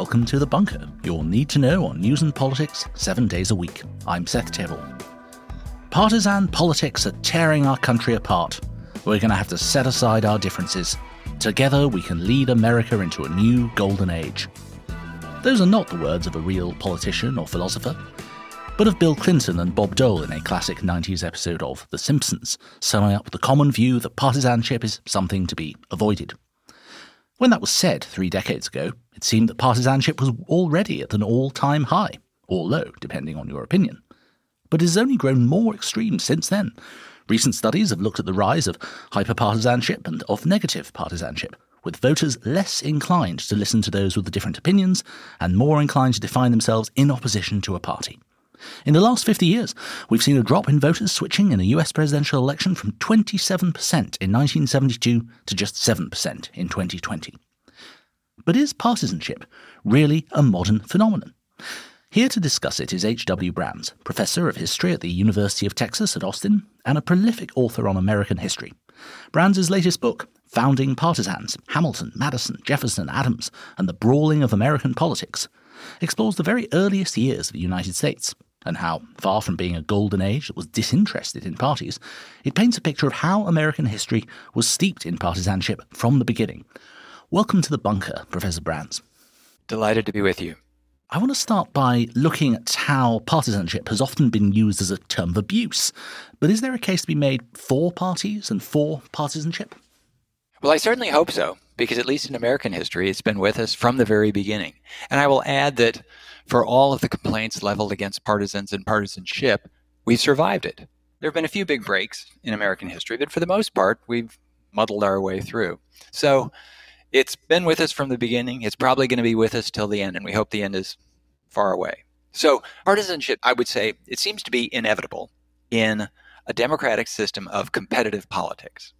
welcome to The Bunker, your need to know on news and politics seven days a week. I'm Seth Thevoz. Partisan politics are tearing our country apart. We're going to have to set aside our differences. Together, we can lead America into a new golden age. Those are not the words of a real politician or philosopher, but of Bill Clinton and Bob Dole in a classic 90s episode of The Simpsons, summing up the common view that partisanship is something to be avoided. When that was said three decades ago, it seemed that partisanship was already at an all time high, or low, depending on your opinion. But it has only grown more extreme since then. Recent studies have looked at the rise of hyperpartisanship and of negative partisanship, with voters less inclined to listen to those with different opinions and more inclined to define themselves in opposition to a party. In the last 50 years, we've seen a drop in voters switching in a US presidential election from 27% in 1972 to just 7% in 2020. But is partisanship really a modern phenomenon? Here to discuss it is H.W. Brands, Professor of History at the University of Texas at Austin and a prolific author on American history. Brands' latest book, Founding Partisans Hamilton, Madison, Jefferson, Adams, and the Brawling of American Politics, explores the very earliest years of the United States and how, far from being a golden age that was disinterested in parties, it paints a picture of how American history was steeped in partisanship from the beginning. Welcome to the bunker, Professor Brands. Delighted to be with you. I want to start by looking at how partisanship has often been used as a term of abuse. But is there a case to be made for parties and for partisanship? Well, I certainly hope so, because at least in American history, it's been with us from the very beginning. And I will add that for all of the complaints leveled against partisans and partisanship, we've survived it. There have been a few big breaks in American history, but for the most part, we've muddled our way through. So it's been with us from the beginning. It's probably going to be with us till the end, and we hope the end is far away. So, partisanship, I would say, it seems to be inevitable in a democratic system of competitive politics.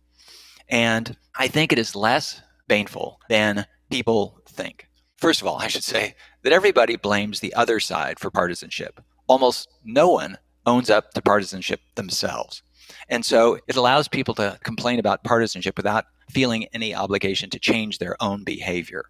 And I think it is less baneful than people think. First of all, I should say that everybody blames the other side for partisanship. Almost no one owns up to partisanship themselves. And so it allows people to complain about partisanship without feeling any obligation to change their own behavior.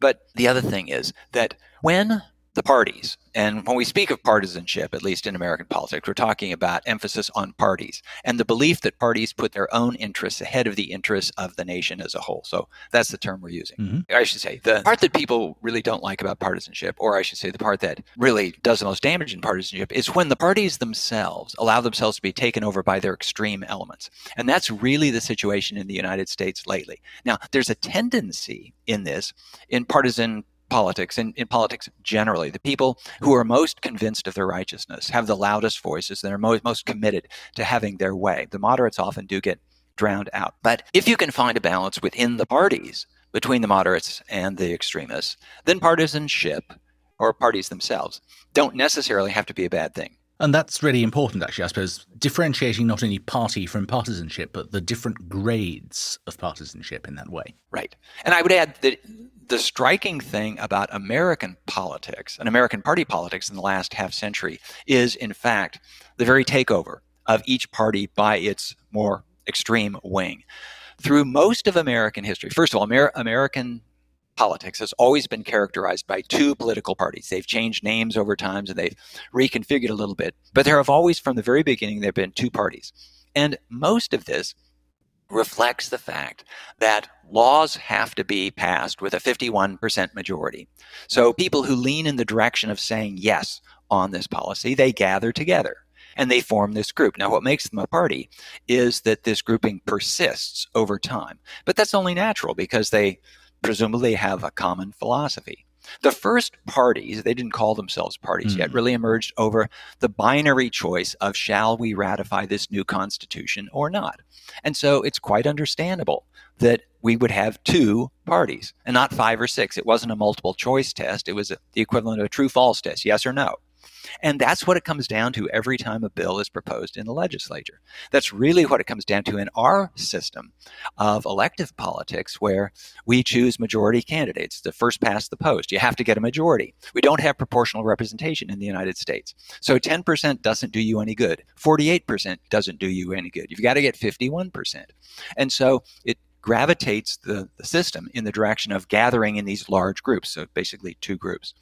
But the other thing is that when the parties. And when we speak of partisanship, at least in American politics, we're talking about emphasis on parties and the belief that parties put their own interests ahead of the interests of the nation as a whole. So that's the term we're using. Mm-hmm. I should say the part that people really don't like about partisanship, or I should say the part that really does the most damage in partisanship, is when the parties themselves allow themselves to be taken over by their extreme elements. And that's really the situation in the United States lately. Now, there's a tendency in this, in partisan politics and in politics generally the people who are most convinced of their righteousness have the loudest voices and are most, most committed to having their way. The moderates often do get drowned out. But if you can find a balance within the parties between the moderates and the extremists then partisanship or parties themselves don't necessarily have to be a bad thing and that's really important, actually, I suppose, differentiating not only party from partisanship, but the different grades of partisanship in that way. Right. And I would add that the striking thing about American politics and American party politics in the last half century is, in fact, the very takeover of each party by its more extreme wing. Through most of American history, first of all, Amer- American politics has always been characterized by two political parties. They've changed names over times and they've reconfigured a little bit, but there have always, from the very beginning, there have been two parties. And most of this reflects the fact that laws have to be passed with a 51% majority. So people who lean in the direction of saying yes on this policy, they gather together and they form this group. Now, what makes them a party is that this grouping persists over time. But that's only natural because they presumably have a common philosophy. The first parties, they didn't call themselves parties mm. yet, hmm. really emerged over the binary choice of shall we ratify this new constitution or not. And so it's quite understandable that we would have two parties and not five or six. It wasn't a multiple choice test, it was a, the equivalent of a true false test, yes or no. And that's what it comes down to every time a bill is proposed in the legislature. That's really what it comes down to in our system of elective politics, where we choose majority candidates, the first past the post. You have to get a majority. We don't have proportional representation in the United States. So 10% doesn't do you any good. 48% doesn't do you any good. You've got to get 51%. And so it gravitates the, the system in the direction of gathering in these large groups, so basically two groups.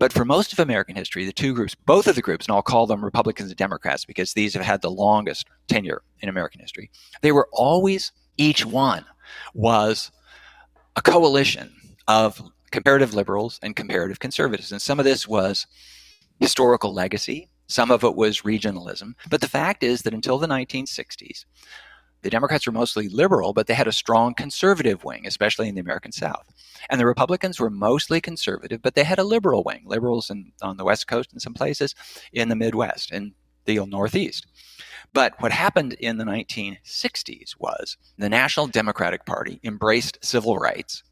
But for most of American history, the two groups, both of the groups, and I'll call them Republicans and Democrats because these have had the longest tenure in American history, they were always, each one was a coalition of comparative liberals and comparative conservatives. And some of this was historical legacy, some of it was regionalism. But the fact is that until the 1960s, the Democrats were mostly liberal, but they had a strong conservative wing, especially in the American South. And the Republicans were mostly conservative, but they had a liberal wing, liberals in, on the West Coast and some places in the Midwest and the Northeast. But what happened in the 1960s was the National Democratic Party embraced civil rights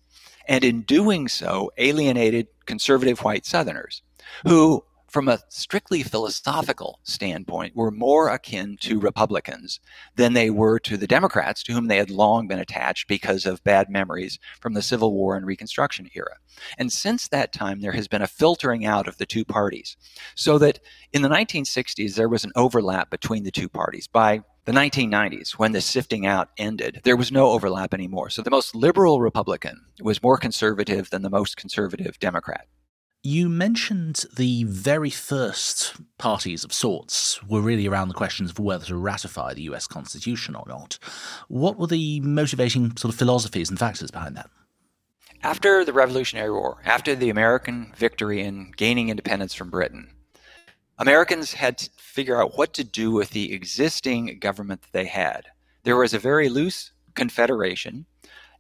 and in doing so alienated conservative white Southerners who from a strictly philosophical standpoint, were more akin to Republicans than they were to the Democrats, to whom they had long been attached because of bad memories from the Civil War and Reconstruction era. And since that time, there has been a filtering out of the two parties, so that in the 1960s, there was an overlap between the two parties. By the 1990s, when the sifting out ended, there was no overlap anymore. So the most liberal Republican was more conservative than the most conservative Democrat. You mentioned the very first parties of sorts were really around the questions of whether to ratify the US Constitution or not. What were the motivating sort of philosophies and factors behind that? After the Revolutionary War, after the American victory in gaining independence from Britain, Americans had to figure out what to do with the existing government that they had. There was a very loose confederation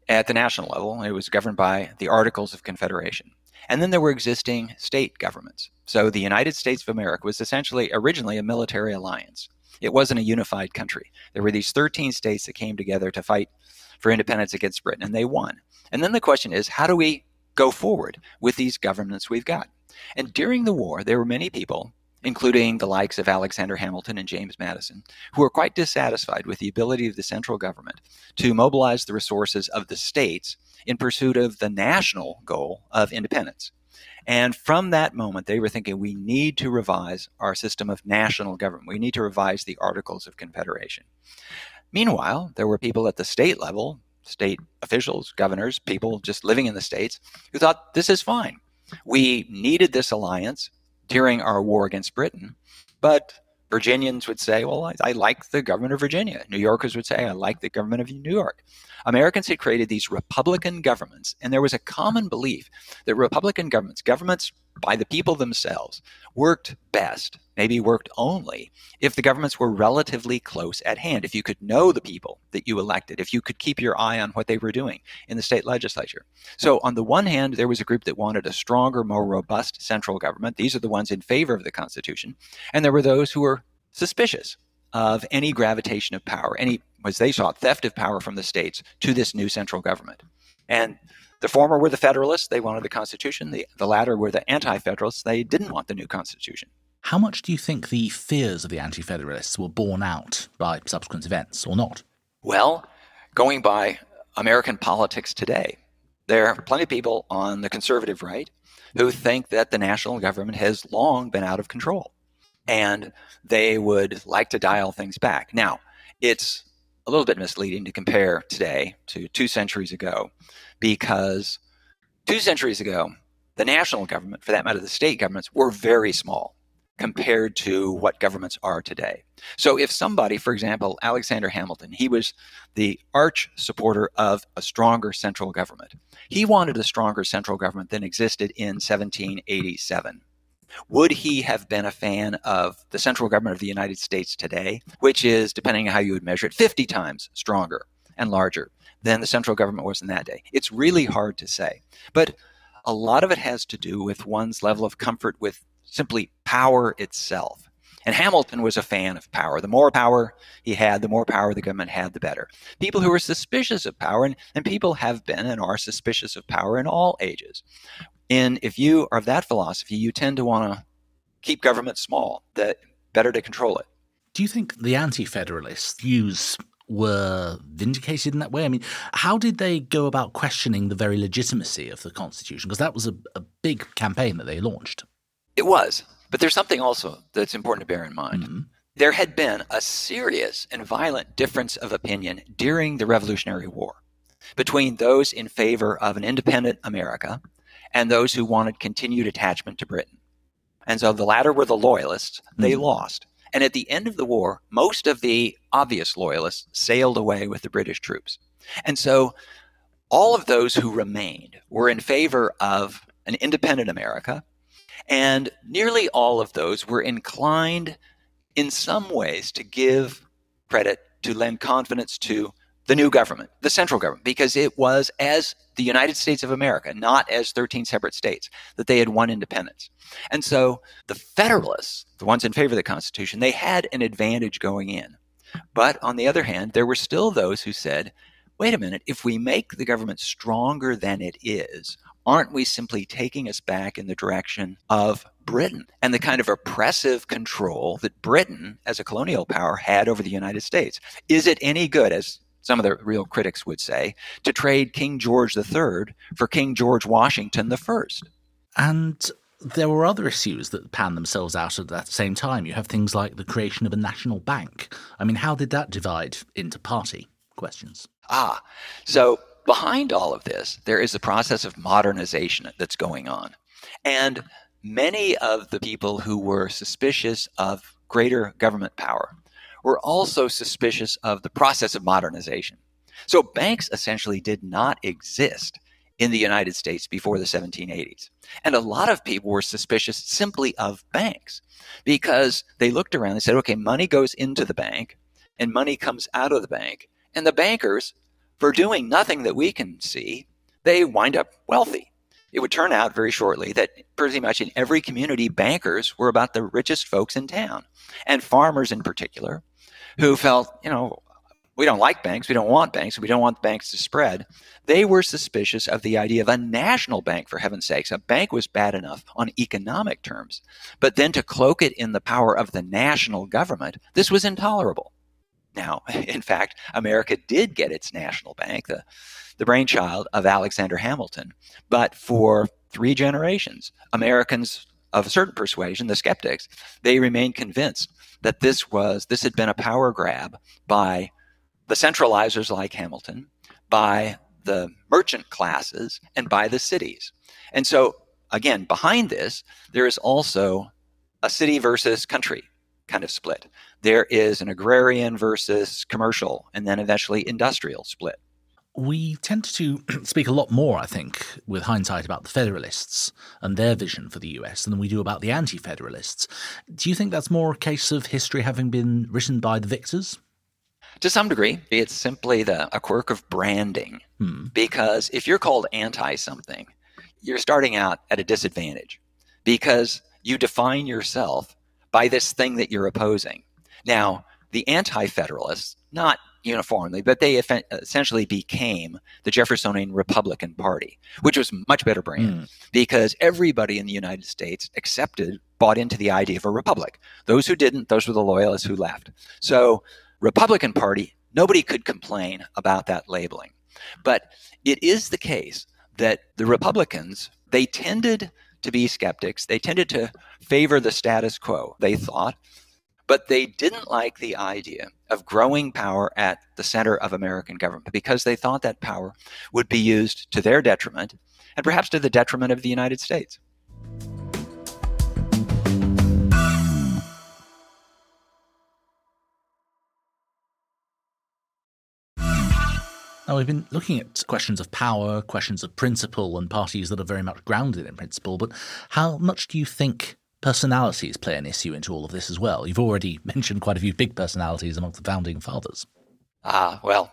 at the national level. It was governed by the Articles of Confederation. And then there were existing state governments. So the United States of America was essentially originally a military alliance. It wasn't a unified country. There were these 13 states that came together to fight for independence against Britain, and they won. And then the question is how do we go forward with these governments we've got? And during the war, there were many people, including the likes of Alexander Hamilton and James Madison, who were quite dissatisfied with the ability of the central government to mobilize the resources of the states in pursuit of the national goal of independence. And from that moment, they were thinking we need to revise our system of national government. We need to revise the Articles of Confederation. Meanwhile, there were people at the state level, state officials, governors, people just living in the states, who thought this is fine. We needed this alliance during our war against Britain, but Virginians would say, well, I, I, like the government of Virginia. New Yorkers would say, I like the government of New York. Americans had created these Republican governments, and there was a common belief that Republican governments, governments by the people themselves, worked best, maybe worked only, if the governments were relatively close at hand, if you could know the people that you elected, if you could keep your eye on what they were doing in the state legislature. So, on the one hand, there was a group that wanted a stronger, more robust central government. These are the ones in favor of the Constitution. And there were those who were suspicious of any gravitation of power, any, as they saw theft of power from the states to this new central government. And the former were the Federalists, they wanted the Constitution. The, the latter were the Anti Federalists, they didn't want the new Constitution. How much do you think the fears of the Anti Federalists were borne out by subsequent events or not? Well, going by American politics today, there are plenty of people on the conservative right who think that the national government has long been out of control and they would like to dial things back. Now, it's a little bit misleading to compare today to two centuries ago because two centuries ago, the national government, for that matter, the state governments, were very small compared to what governments are today. So if somebody, for example, Alexander Hamilton, he was the arch supporter of a stronger central government. He wanted a stronger central government than existed in 1787. Would he have been a fan of the central government of the United States today, which is, depending on how you would measure it, 50 times stronger and larger than the central government was in that day? It's really hard to say. But a lot of it has to do with one's level of comfort with simply power itself. And Hamilton was a fan of power. The more power he had, the more power the government had, the better. People who were suspicious of power, and, and people have been and are suspicious of power in all ages. And if you are of that philosophy, you tend to want to keep government small, that better to control it. Do you think the anti-federalist views were vindicated in that way? I mean, how did they go about questioning the very legitimacy of the Constitution? Because that was a, a big campaign that they launched. It was. But there's something also that's important to bear in mind. Mm-hmm. There had been a serious and violent difference of opinion during the Revolutionary War. between those in favor of an independent America and those who wanted continued attachment to Britain. And so the latter were the loyalists. They mm. lost. And at the end of the war, most of the obvious loyalists sailed away with the British troops. And so all of those who remained were in favor of an independent America. And nearly all of those were inclined in some ways to give credit, to lend confidence to the new government, the central government, because it was as the United States of America, not as 13 separate states, that they had won independence. And so the Federalists, the ones in favor of the Constitution, they had an advantage going in. But on the other hand, there were still those who said, wait a minute, if we make the government stronger than it is, aren't we simply taking us back in the direction of Britain and the kind of oppressive control that Britain, as a colonial power, had over the United States? Is it any good, as some of the real critics would say, to trade King George III for King George Washington I. And there were other issues that panned themselves out at that same time. You have things like the creation of a national bank. I mean, how did that divide into party questions? Ah, so behind all of this, there is a process of modernization that's going on. And many of the people who were suspicious of greater government power were also suspicious of the process of modernization. So banks essentially did not exist in the United States before the 1780s. And a lot of people were suspicious simply of banks because they looked around and said, okay, money goes into the bank and money comes out of the bank. And the bankers, for doing nothing that we can see, they wind up wealthy. It would turn out very shortly that pretty much in every community, bankers were about the richest folks in town. And farmers in particular who felt, you know, we don't like banks, we don't want banks, we don't want banks to spread. They were suspicious of the idea of a national bank, for heaven's sakes. A bank was bad enough on economic terms, but then to cloak it in the power of the national government, this was intolerable. Now, in fact, America did get its national bank, the, the brainchild of Alexander Hamilton, but for three generations, Americans of a certain persuasion, the skeptics, they remained convinced that this was this had been a power grab by the centralizers like Hamilton, by the merchant classes, and by the cities. And so again, behind this, there is also a city versus country kind of split. There is an agrarian versus commercial, and then eventually industrial split we tend to speak a lot more, I think, with hindsight about the Federalists and their vision for the US than we do about the Anti Federalists. Do you think that's more a case of history having been written by the victors? To some degree, it's simply the, a quirk of branding. Hmm. Because if you're called anti something, you're starting out at a disadvantage because you define yourself by this thing that you're opposing. Now, the anti federalists, not uniformly, but they essentially became the Jeffersonian Republican Party, which was much better brand mm. because everybody in the United States accepted, bought into the idea of a republic. Those who didn't, those were the loyalists who left. So, Republican Party, nobody could complain about that labeling. But it is the case that the Republicans, they tended to be skeptics. They tended to favor the status quo, they thought. But they didn't like the idea of growing power at the center of American government because they thought that power would be used to their detriment and perhaps to the detriment of the United States. Now, we've been looking at questions of power, questions of principle, and parties that are very much grounded in principle, but how much do you think personalities play an issue into all of this as well. You've already mentioned quite a few big personalities amongst the founding fathers. Ah, well,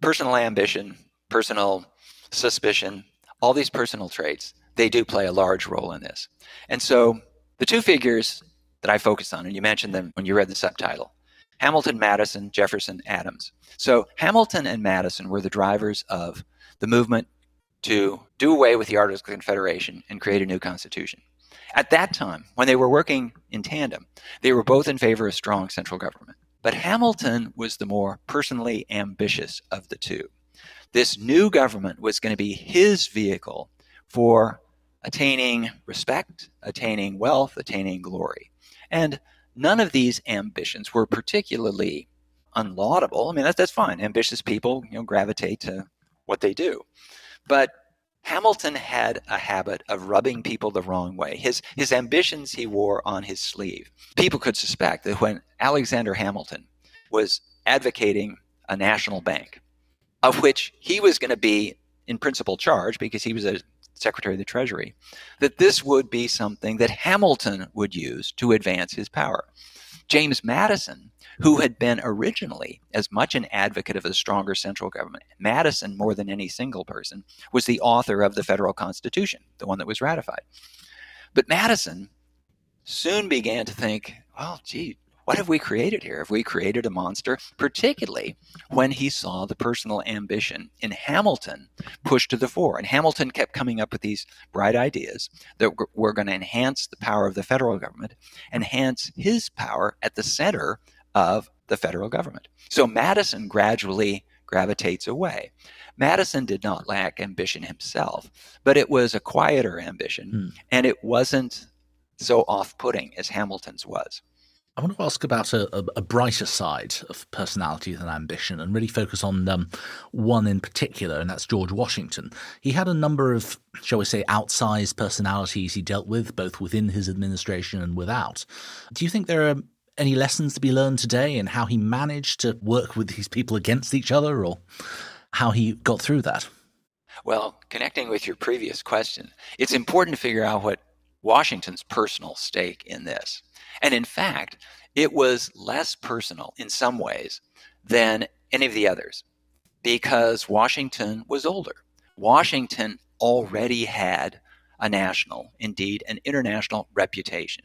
personal ambition, personal suspicion, all these personal traits, they do play a large role in this. And so the two figures that I focus on, and you mentioned them when you read the subtitle Hamilton, Madison, Jefferson, Adams. So Hamilton and Madison were the drivers of the movement to do away with the Articles of Confederation and create a new constitution. At that time, when they were working in tandem, they were both in favor of strong central government. But Hamilton was the more personally ambitious of the two. This new government was going to be his vehicle for attaining respect, attaining wealth, attaining glory. And none of these ambitions were particularly unlaudable. I mean, that's, that's fine. Ambitious people, you know, gravitate to what they do. But Hamilton had a habit of rubbing people the wrong way. His, his ambitions he wore on his sleeve. People could suspect that when Alexander Hamilton was advocating a national bank, of which he was going to be in principal charge because he was a Secretary of the Treasury, that this would be something that Hamilton would use to advance his power. James Madison, who had been originally as much an advocate of a stronger central government, Madison, more than any single person, was the author of the federal constitution, the one that was ratified. But Madison soon began to think, well, gee, what have we created here? Have we created a monster? Particularly when he saw the personal ambition in Hamilton pushed to the fore. And Hamilton kept coming up with these bright ideas that were going to enhance the power of the federal government, enhance his power at the center of the federal government. So Madison gradually gravitates away. Madison did not lack ambition himself, but it was a quieter ambition, mm. and it wasn't so off putting as Hamilton's was. I want to ask about a, a, a, brighter side of personality than ambition and really focus on um, one in particular, and that's George Washington. He had a number of, shall we say, outsized personalities he dealt with, both within his administration and without. Do you think there are any lessons to be learned today in how he managed to work with these people against each other or how he got through that? Well, connecting with your previous question, it's important to figure out what Washington's personal stake in this. And in fact, it was less personal in some ways than any of the others because Washington was older. Washington already had a national, indeed, an international reputation.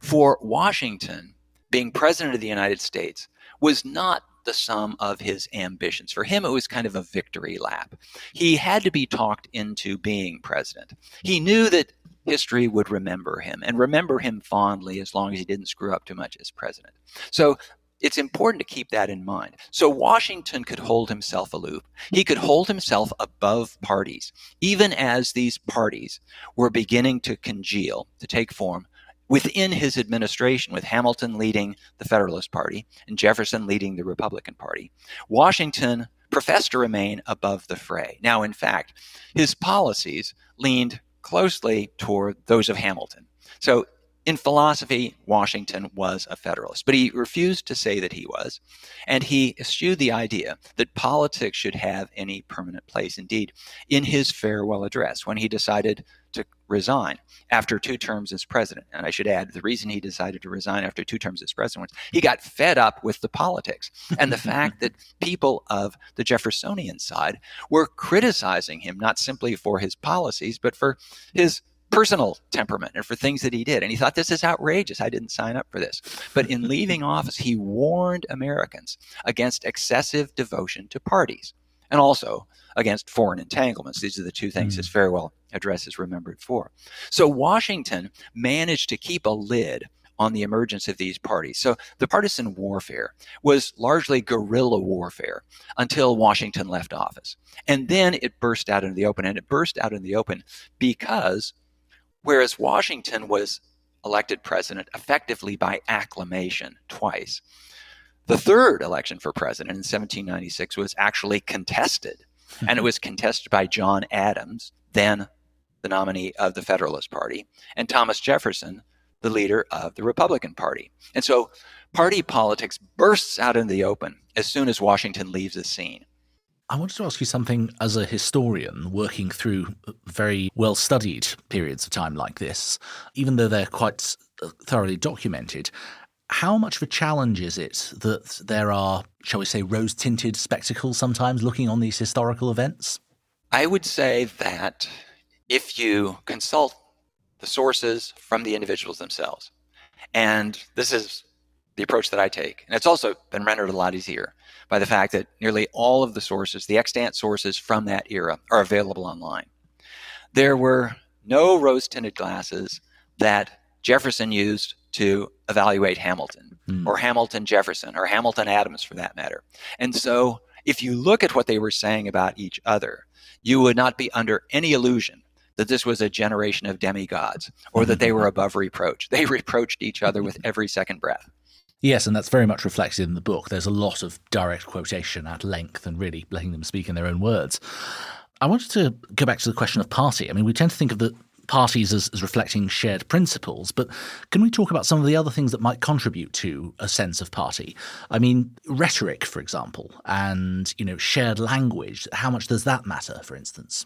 For Washington, being president of the United States was not the sum of his ambitions. For him, it was kind of a victory lap. He had to be talked into being president. He knew that history would remember him and remember him fondly as long as he didn't screw up too much as president. So it's important to keep that in mind. So Washington could hold himself aloof. He could hold himself above parties, even as these parties were beginning to congeal, to take form within his administration, with Hamilton leading the Federalist Party and Jefferson leading the Republican Party. Washington professed to remain above the fray. Now, in fact, his policies leaned closely toward those of Hamilton. So in philosophy, Washington was a Federalist, but he refused to say that he was. And he eschewed the idea that politics should have any permanent place. Indeed, in his farewell address, when he decided to resign after two terms as president, and I should add, the reason he decided to resign after two terms as president was he got fed up with the politics and the fact that people of the Jeffersonian side were criticizing him, not simply for his policies, but for his personal temperament and for things that he did. And he thought, this is outrageous. I didn't sign up for this. But in leaving office, he warned Americans against excessive devotion to parties and also against foreign entanglements. These are the two things mm. his farewell address is remembered for. So Washington managed to keep a lid on the emergence of these parties. So the partisan warfare was largely guerrilla warfare until Washington left office. And then it burst out into the open. And it burst out in the open because Whereas Washington was elected president effectively by acclamation twice. The third election for president in 1796 was actually contested, and it mm-hmm. was contested by John Adams, then the nominee of the Federalist Party, and Thomas Jefferson, the leader of the Republican Party. And so party politics bursts out in the open as soon as Washington leaves the scene. I wanted to ask you something as a historian working through very well studied periods of time like this, even though they're quite uh, thoroughly documented. How much of a challenge is it that there are, shall we say, rose tinted spectacles sometimes looking on these historical events? I would say that if you consult the sources from the individuals themselves, and this is the approach that I take, and it's also been rendered a lot easier by the fact that nearly all of the sources, the extant sources from that era, are available online. There were no rose tinted glasses that Jefferson used to evaluate Hamilton, mm. or Hamilton Jefferson, or Hamilton Adams for that matter. And so, if you look at what they were saying about each other, you would not be under any illusion that this was a generation of demigods or that they were above reproach. They reproached each other with every second breath. Yes, and that's very much reflected in the book. There's a lot of direct quotation at length and really letting them speak in their own words. I wanted to go back to the question of party. I mean, we tend to think of the parties as, as, reflecting shared principles, but can we talk about some of the other things that might contribute to a sense of party? I mean, rhetoric, for example, and you know, shared language. How much does that matter, for instance?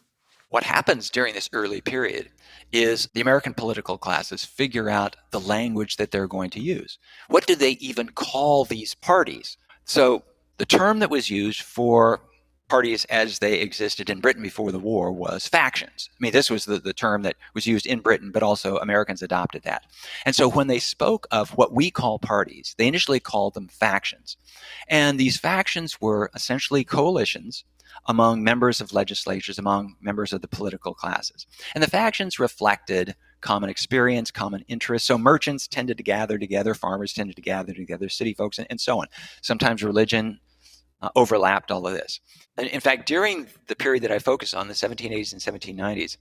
What happens during this early period is the American political classes figure out the language that they're going to use. What do they even call these parties? So the term that was used for parties as they existed in Britain before the war was factions. I mean, this was the, the term that was used in Britain, but also Americans adopted that. And so when they spoke of what we call parties, they initially called them factions. And these factions were essentially coalitions among members of legislatures, among members of the political classes. And the factions reflected common experience, common interests. So merchants tended to gather together, farmers tended to gather together, city folks, and, and so on. Sometimes religion uh, overlapped all of this. And in fact, during the period that I focus on, the 1780s and 1790s,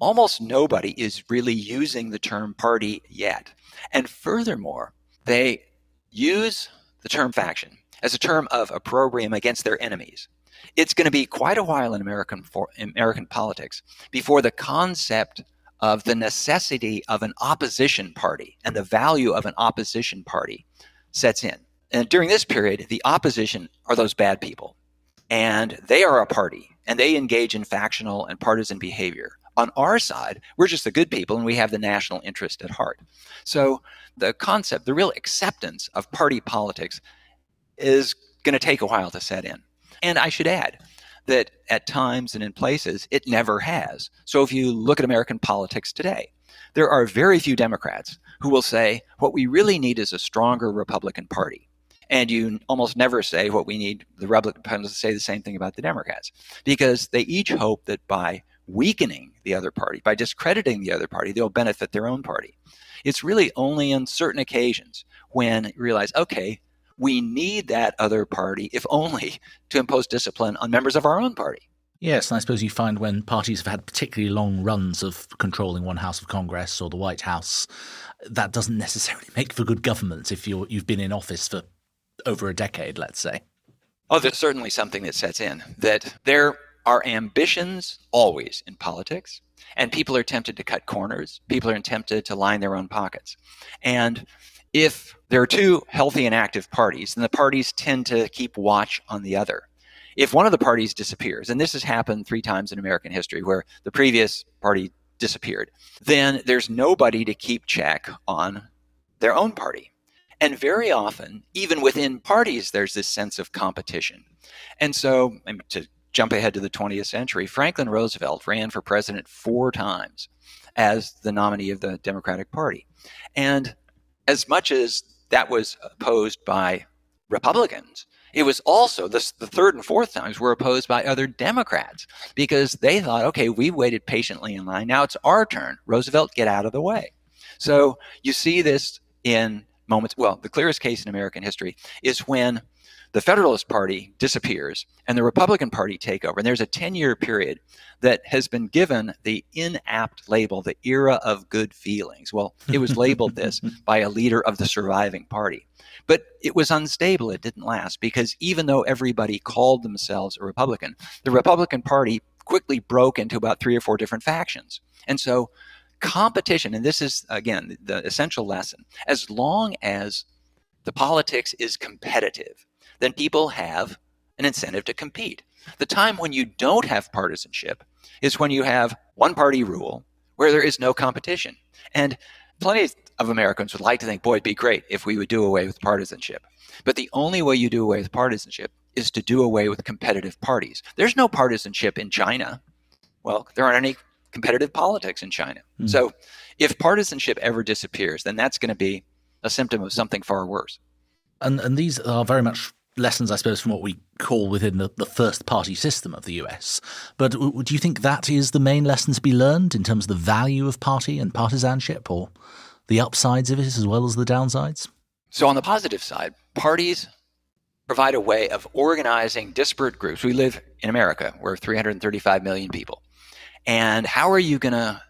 almost nobody is really using the term party yet. And furthermore, they use the term faction as a term of opprobrium against their enemies. It's going to be quite a while in American for, American politics before the concept of the necessity of an opposition party and the value of an opposition party sets in. And during this period, the opposition are those bad people. And they are a party and they engage in factional and partisan behavior. On our side, we're just the good people and we have the national interest at heart. So the concept, the real acceptance of party politics is going to take a while to set in. And I should add that at times and in places, it never has. So if you look at American politics today, there are very few Democrats who will say, what we really need is a stronger Republican Party. And you almost never say what we need the Republicans to say the same thing about the Democrats, because they each hope that by weakening the other party, by discrediting the other party, they'll benefit their own party. It's really only on certain occasions when you realize, okay, we need that other party, if only to impose discipline on members of our own party. Yes, and I suppose you find when parties have had particularly long runs of controlling one house of Congress or the White House, that doesn't necessarily make for good government if you're, you've been in office for over a decade, let's say. Oh, there's certainly something that sets in that there are ambitions always in politics, and people are tempted to cut corners. People are tempted to line their own pockets. And if there are two healthy and active parties, then the parties tend to keep watch on the other. If one of the parties disappears, and this has happened three times in American history where the previous party disappeared, then there's nobody to keep check on their own party. And very often, even within parties, there's this sense of competition. And so, to jump ahead to the 20th century, Franklin Roosevelt ran for president four times as the nominee of the Democratic Party. And as much as that was opposed by Republicans, it was also the, the third and fourth times were opposed by other Democrats because they thought, okay, we waited patiently in line. Now it's our turn. Roosevelt, get out of the way. So you see this in moments. Well, the clearest case in American history is when the Federalist Party disappears and the Republican Party take over. And there's a 10 year period that has been given the inapt label, the era of good feelings. Well, it was labeled this by a leader of the surviving party. But it was unstable. It didn't last because even though everybody called themselves a Republican, the Republican Party quickly broke into about three or four different factions. And so competition, and this is, again, the essential lesson, as long as the politics is competitive, then people have an incentive to compete. The time when you don't have partisanship is when you have one party rule where there is no competition. And plenty of Americans would like to think, boy, it'd be great if we would do away with partisanship. But the only way you do away with partisanship is to do away with competitive parties. There's no partisanship in China. Well, there aren't any competitive politics in China. Mm. So if partisanship ever disappears, then that's going to be a symptom of something far worse. And, and these are very much lessons, I suppose, from what we call within the, the first party system of the US. But do you think that is the main lesson to be learned in terms of the value of party and partisanship, or the upsides of it as well as the downsides? So, on the positive side, parties provide a way of organizing disparate groups. We live in America, we're 335 million people. And how are you going to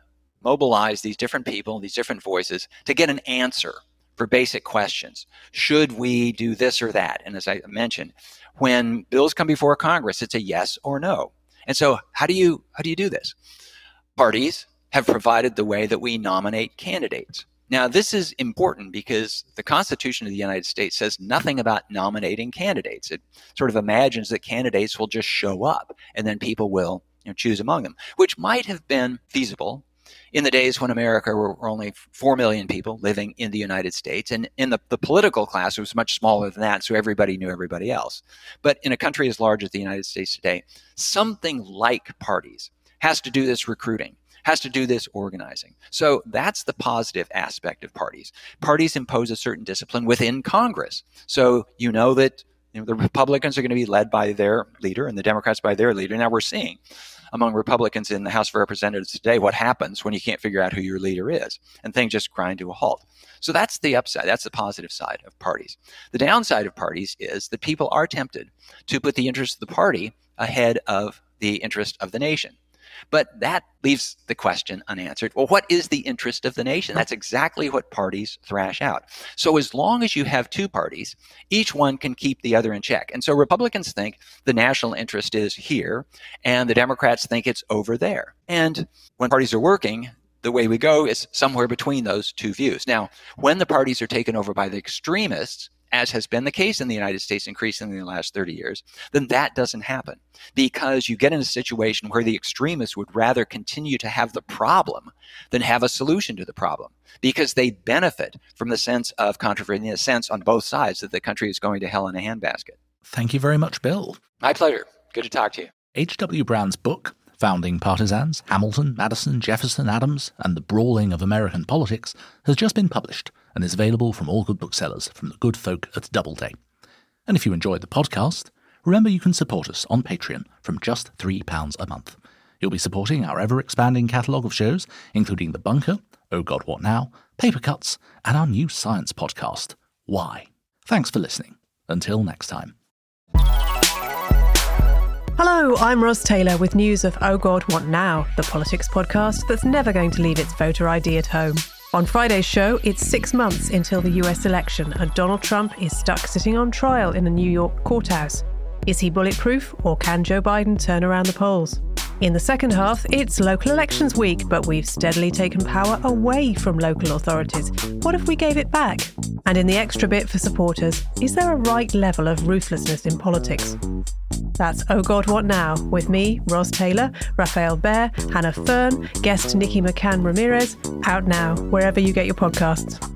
mobilize these different people, these different voices to get an answer for basic questions. Should we do this or that? And as I mentioned, when bills come before Congress, it's a yes or no. And so how do you how do you do this? Parties have provided the way that we nominate candidates. Now, this is important because the Constitution of the United States says nothing about nominating candidates. It sort of imagines that candidates will just show up and then people will you know, choose among them, which might have been feasible in the days when America were, only 4 million people living in the United States. And in the, the political class, it was much smaller than that, so everybody knew everybody else. But in a country as large as the United States today, something like parties has to do this recruiting has to do this organizing. So that's the positive aspect of parties. Parties impose a certain discipline within Congress. So you know that you know, the Republicans are going to be led by their leader and the Democrats by their leader. Now we're seeing among Republicans in the House of Representatives today what happens when you can't figure out who your leader is and things just grind to a halt. So that's the upside. That's the positive side of parties. The downside of parties is that people are tempted to put the interest of the party ahead of the interest of the nation. But that leaves the question unanswered. Well, what is the interest of the nation? That's exactly what parties thrash out. So as long as you have two parties, each one can keep the other in check. And so Republicans think the national interest is here, and the Democrats think it's over there. And when parties are working, the way we go is somewhere between those two views. Now, when the parties are taken over by the extremists, as has been the case in the United States increasingly in the last 30 years, then that doesn't happen because you get in a situation where the extremists would rather continue to have the problem than have a solution to the problem because they benefit from the sense of controversy, the sense on both sides that the country is going to hell in a handbasket. Thank you very much, Bill. My pleasure. Good to talk to you. H.W. Brands' book, Founding Partisans Hamilton, Madison, Jefferson, Adams, and the Brawling of American Politics, has just been published and is available from all good booksellers from the good folk at Doubleday. And if you enjoyed the podcast, remember you can support us on Patreon from just £3 a month. You'll be supporting our ever expanding catalogue of shows, including The Bunker, Oh God What Now, Paper Cuts, and our new science podcast, Why. Thanks for listening. Until next time. Hello, I'm Ros Taylor with news of Oh God, What Now, the politics podcast that's never going to leave its voter ID at home. On Friday's show, it's six months until the US election, and Donald Trump is stuck sitting on trial in a New York courthouse. Is he bulletproof, or can Joe Biden turn around the polls? In the second half, it's local elections week, but we've steadily taken power away from local authorities. What if we gave it back? And in the extra bit for supporters, is there a right level of ruthlessness in politics? That's Oh God, What Now? with me, Ros Taylor, Rafael Behr, Hannah Fearn, guest Nikki McCann Ramirez, out now, wherever you get your podcasts.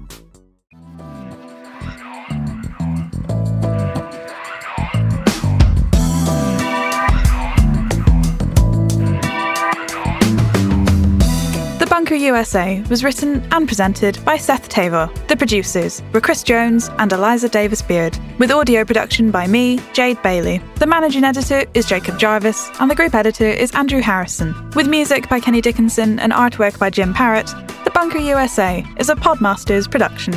Bunker USA was written and presented by Seth Thevoz. The producers were Chris Jones and Eliza Davis Beard, with audio production by me, Jade Bailey. The managing editor is Jacob Jarvis, and the group editor is Andrew Harrison. With music by Kenny Dickinson and artwork by Jim Parrott, The Bunker USA is a Podmasters production.